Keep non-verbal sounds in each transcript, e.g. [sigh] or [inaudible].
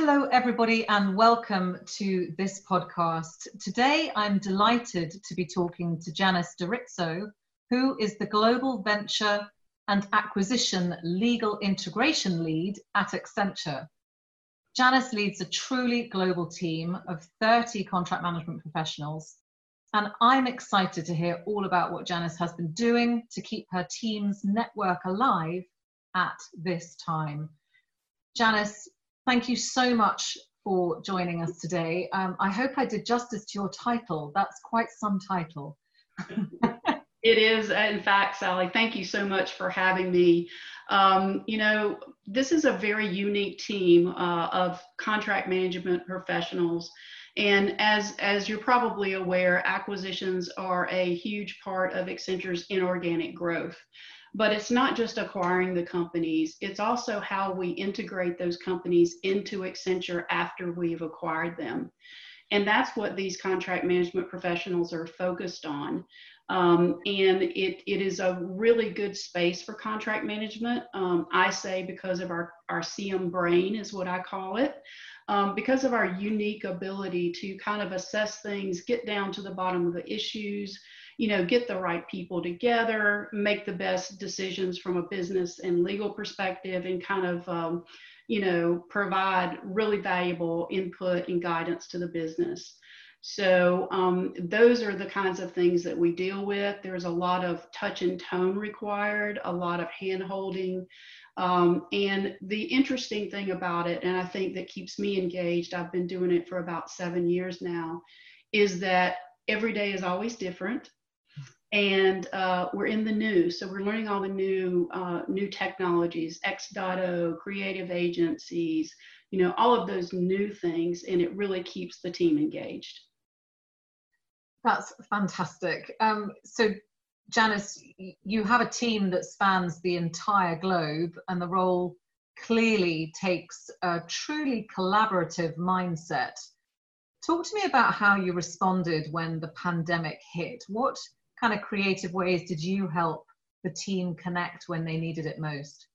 Hello, everybody, and welcome to this podcast. Today, I'm delighted to be talking to Janice Duritzo, who is the Global Venture and Acquisition Legal Integration Lead at Accenture. Janice leads a truly global team of 30 contract management professionals, and I'm excited to hear all about what Janice has been doing to keep her team's network alive at this time. Janice, thank you so much for joining us today. Um, I hope I did justice to your title. That's quite some title. it is, in fact, Sally. Thank you so much for having me. Um, you know, this is a very unique team uh, of contract management professionals. And as, as you're probably aware, acquisitions are a huge part of Accenture's inorganic growth. But it's not just acquiring the companies, it's also how we integrate those companies into Accenture after we've acquired them. And that's what these contract management professionals are focused on. Um, and it, it is a really good space for contract management. Um, I say because of our, our CM brain is what I call it. Um, because of our unique ability to kind of assess things, get down to the bottom of the issues, you know, get the right people together, make the best decisions from a business and legal perspective, and kind of, um, you know, provide really valuable input and guidance to the business. So um, those are the kinds of things that we deal with. There's a lot of touch and tone required, a lot of hand holding. Um, and the interesting thing about it, and I think that keeps me engaged, I've been doing it for about seven years now, is that every day is always different and uh, we're in the new. So we're learning all the new uh, new technologies, X.O, creative agencies, you know, all of those new things, and it really keeps the team engaged. That's fantastic. Um, so, Janice, you have a team that spans the entire globe, and the role clearly takes a truly collaborative mindset. Talk to me about how you responded when the pandemic hit. What kind of creative ways did you help the team connect when they needed it most?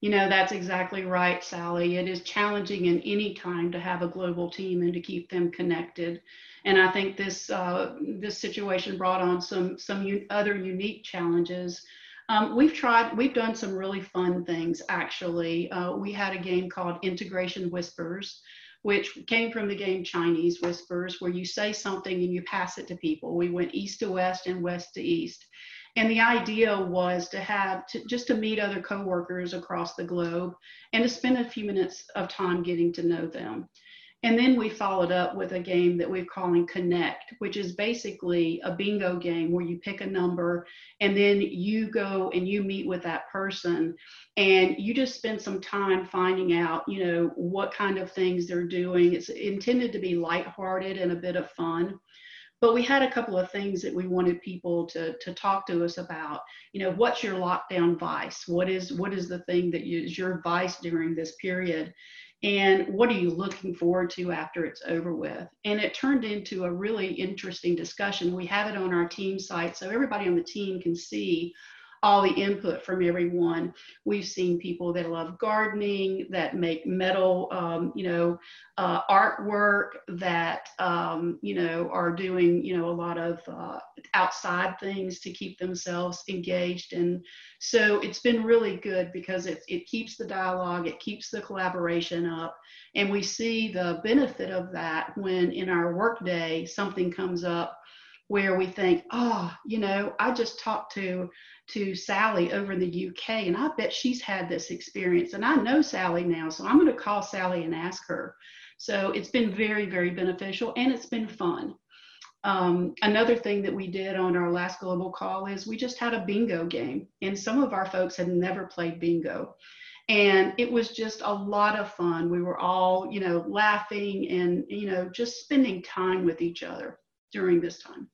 You know, that's exactly right, Sally. It is challenging in any time to have a global team and to keep them connected. And I think this uh, this situation brought on some some other unique challenges. Um, we've tried, we've done some really fun things actually. Uh, we had a game called Integration Whispers, which came from the game Chinese Whispers, where you say something and you pass it to people. We went east to west and west to east. And the idea was to have to, just to meet other coworkers across the globe and to spend a few minutes of time getting to know them. And then we followed up with a game that we're calling Connect, which is basically a bingo game where you pick a number and then you go and you meet with that person and you just spend some time finding out, you know, what kind of things they're doing. It's intended to be lighthearted and a bit of fun. But we had a couple of things that we wanted people to, to talk to us about. You know, what's your lockdown vice? What is what is the thing that is your vice during this period? And what are you looking forward to after it's over with? And it turned into a really interesting discussion. We have it on our team site so everybody on the team can see all the input from everyone. We've seen people that love gardening, that make metal, um, you know, uh, artwork, that um, you know are doing, you know, a lot of uh, outside things to keep themselves engaged. And so it's been really good because it it keeps the dialogue, it keeps the collaboration up, and we see the benefit of that when in our workday something comes up where we think, oh, you know, I just talked to to Sally over in the UK, and I bet she's had this experience. And I know Sally now, so I'm going to call Sally and ask her. So it's been very, very beneficial, and it's been fun. Um, another thing that we did on our last global call is we just had a bingo game, and some of our folks had never played bingo. And it was just a lot of fun. We were all, you know, laughing and, you know, just spending time with each other during this time.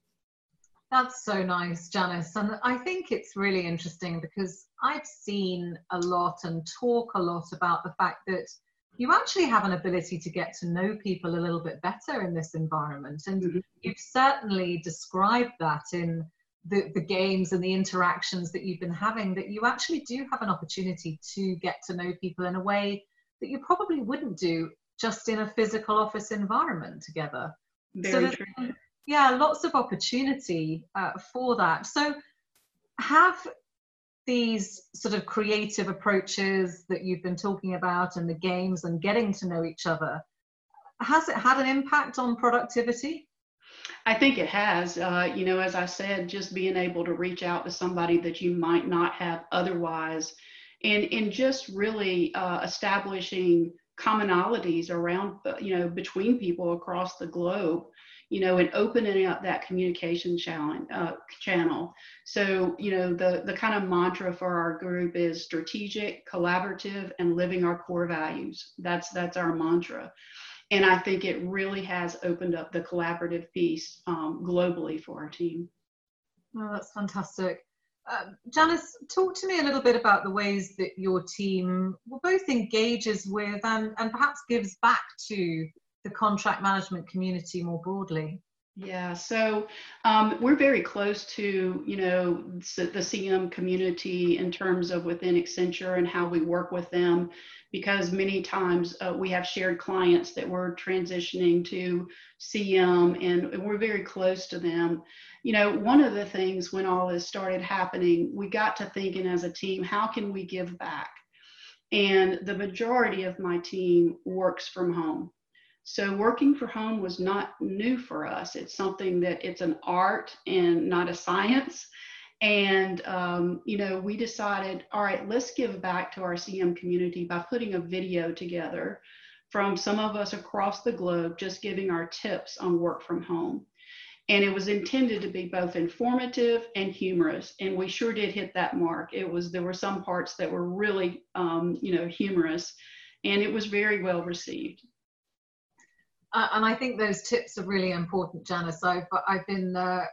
That's so nice, Janice. And I think it's really interesting because I've seen a lot and talk a lot about the fact that you actually have an ability to get to know people a little bit better in this environment. And mm-hmm. you've certainly described that in the, the games and the interactions that you've been having, that you actually do have an opportunity to get to know people in a way that you probably wouldn't do just in a physical office environment together. Very so true. Yeah, lots of opportunity uh, for that. So, have these sort of creative approaches that you've been talking about and the games and getting to know each other has it had an impact on productivity I think it has. Uh, you know, as I said, just being able to reach out to somebody that you might not have otherwise, and and just really uh, establishing commonalities around, uh, you know, between people across the globe, you know, and opening up that communication channel. Uh, channel. So, you know, the the kind of mantra for our group is strategic, collaborative, and living our core values. That's that's our mantra. And I think it really has opened up the collaborative piece um, globally for our team. Oh, that's fantastic. Uh, Janice, talk to me a little bit about the ways that your team both engages with and, and perhaps gives back to the contract management community more broadly. Yeah, so um, we're very close to, you know, the CM community in terms of within Accenture and how we work with them, because many times uh, we have shared clients that we're transitioning to CM and we're very close to them. You know, one of the things when all this started happening, we got to thinking as a team, how can we give back? And the majority of my team works from home. So working for home was not new for us. It's something that it's an art and not a science. And, um, you know, we decided, all right, let's give back to our CM community by putting a video together from some of us across the globe, just giving our tips on work from home. And it was intended to be both informative and humorous. And we sure did hit that mark. It was, there were some parts that were really, um, you know, humorous and it was very well received uh, and I think those tips are really important, Janice. I've I've been uh,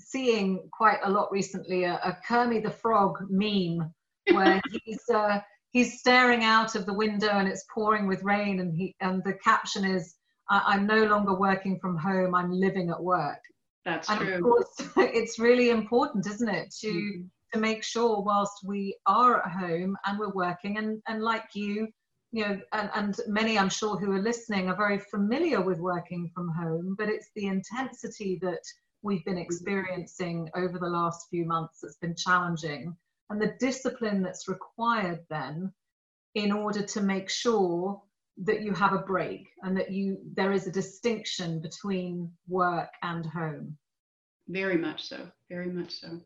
seeing quite a lot recently a, a Kermit the Frog meme [laughs] where he's uh, he's staring out of the window and it's pouring with rain, and he and the caption is "I'm no longer working from home. I'm living at work." That's and true. Of course, [laughs] it's really important, isn't it, to mm-hmm. to make sure whilst we are at home and we're working, and and like you you know, and, and many I'm sure who are listening are very familiar with working from home, but it's the intensity that we've been mm-hmm. experiencing over the last few months that's been challenging and the discipline that's required then in order to make sure that you have a break and that you there is a distinction between work and home. Very much so. Very much so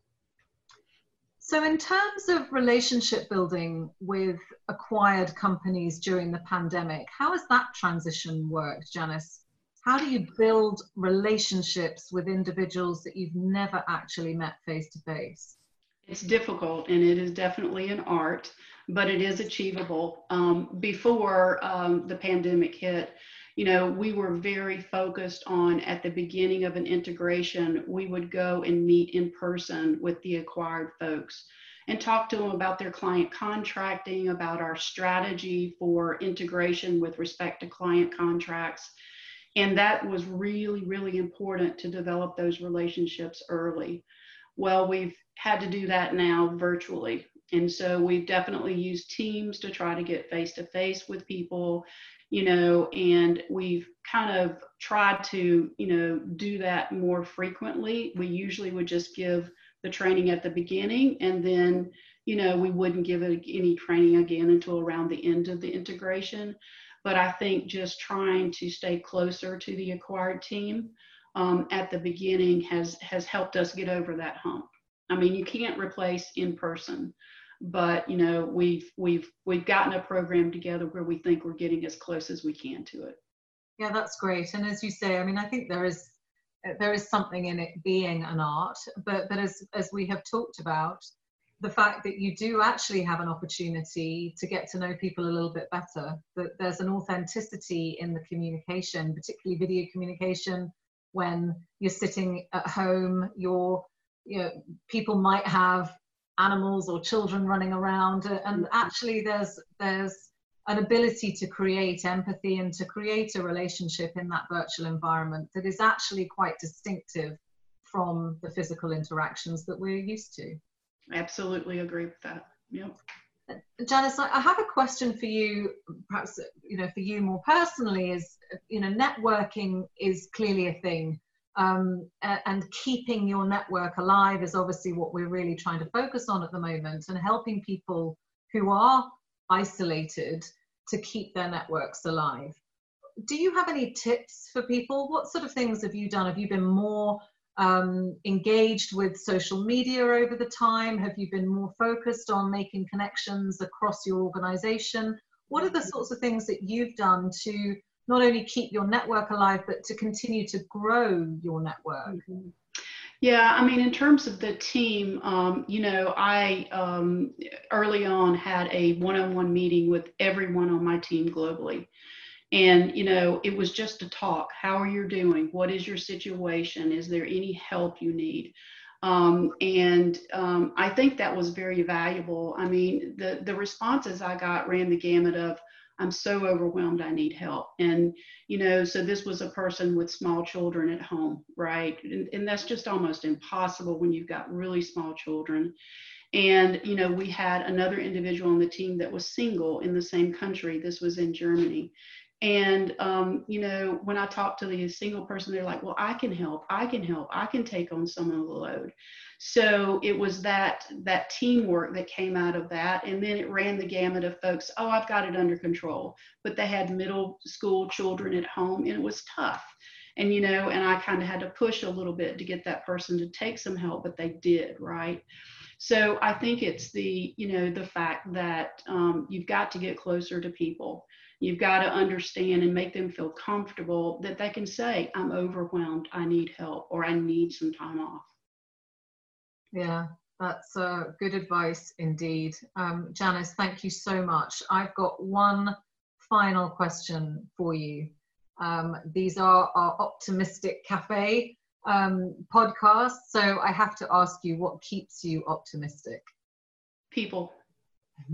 so, in terms of relationship building with acquired companies during the pandemic, how has that transition worked, Janice? How do you build relationships with individuals that you've never actually met face to face? It's difficult and it is definitely an art, but it is achievable. Um, before um, the pandemic hit, you know, we were very focused on at the beginning of an integration, we would go and meet in person with the acquired folks and talk to them about their client contracting, about our strategy for integration with respect to client contracts. And that was really, really important to develop those relationships early. Well, we've had to do that now virtually. And so we've definitely used Teams to try to get face to face with people you know, and we've kind of tried to, you know, do that more frequently. We usually would just give the training at the beginning and then, you know, we wouldn't give it any training again until around the end of the integration. But I think just trying to stay closer to the acquired team um, at the beginning has has helped us get over that hump. I mean, you can't replace in person, but you know we've we've we've gotten a program together where we think we're getting as close as we can to it. Yeah that's great. And as you say i mean i think there is there is something in it being an art but but as as we have talked about the fact that you do actually have an opportunity to get to know people a little bit better that there's an authenticity in the communication particularly video communication when you're sitting at home you're you know people might have animals or children running around uh, and mm-hmm. actually there's there's an ability to create empathy and to create a relationship in that virtual environment that is actually quite distinctive from the physical interactions that we're used to I absolutely agree with that yep Janice, I have a question for you, perhaps, you know, for you more personally is, you know, networking is clearly a thing. Um, and keeping your network alive is obviously what we're really trying to focus on at the moment and helping people who are isolated to keep their networks alive. Do you have any tips for people? What sort of things have you done? Have you been more um, engaged with social media over the time? Have you been more focused on making connections across your organization? What are the sorts of things that you've done to not only keep your network alive, but to continue to grow your network? Mm-hmm. Yeah, I mean, in terms of the team, um, you know, I um, early on had a one on one meeting with everyone on my team globally. And, you know, it was just a talk. How are you doing? What is your situation? Is there any help you need? Um, and um, I think that was very valuable. I mean, the, the responses I got ran the gamut of, I'm so overwhelmed, I need help. And, you know, so this was a person with small children at home, right? And, and that's just almost impossible when you've got really small children. And, you know, we had another individual on the team that was single in the same country. This was in Germany. And, um, you know, when I talk to the single person, they're like, well, I can help. I can help. I can take on some of the load. So it was that that teamwork that came out of that. And then it ran the gamut of folks, oh, I've got it under control. But they had middle school children at home and it was tough. And, you know, and I kind of had to push a little bit to get that person to take some help, but they did, right? So I think it's the, you know, the fact that um, you've got to get closer to people You've got to understand and make them feel comfortable that they can say, I'm overwhelmed, I need help, or I need some time off. Yeah, that's uh, good advice indeed. Um, Janice, thank you so much. I've got one final question for you. Um, these are our Optimistic Cafe um, podcasts, so I have to ask you what keeps you optimistic? People. [laughs]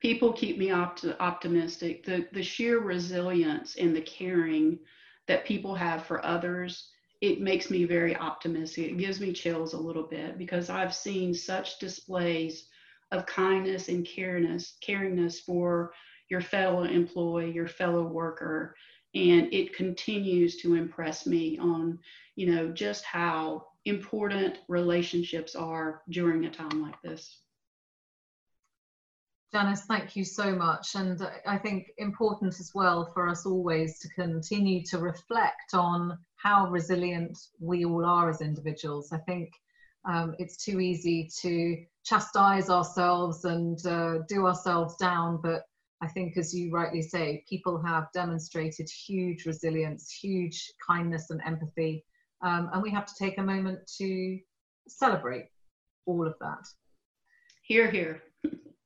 People keep me opt- optimistic. The, the sheer resilience and the caring that people have for others, it makes me very optimistic. It gives me chills a little bit because I've seen such displays of kindness and careness, caringness for your fellow employee, your fellow worker. And it continues to impress me on, you know, just how important relationships are during a time like this. Janice, thank you so much. And I think important as well for us always to continue to reflect on how resilient we all are as individuals. I think um, it's too easy to chastise ourselves and uh, do ourselves down, but I think, as you rightly say, people have demonstrated huge resilience, huge kindness and empathy, um, and we have to take a moment to celebrate all of that. Hear, hear. [laughs]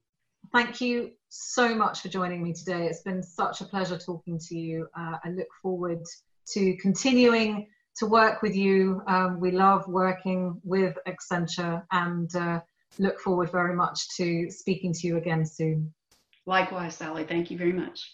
Thank you so much for joining me today. It's been such a pleasure talking to you. Uh, I look forward to continuing to work with you. Um, we love working with Accenture and uh, look forward very much to speaking to you again soon. Likewise, Sally. Thank you very much.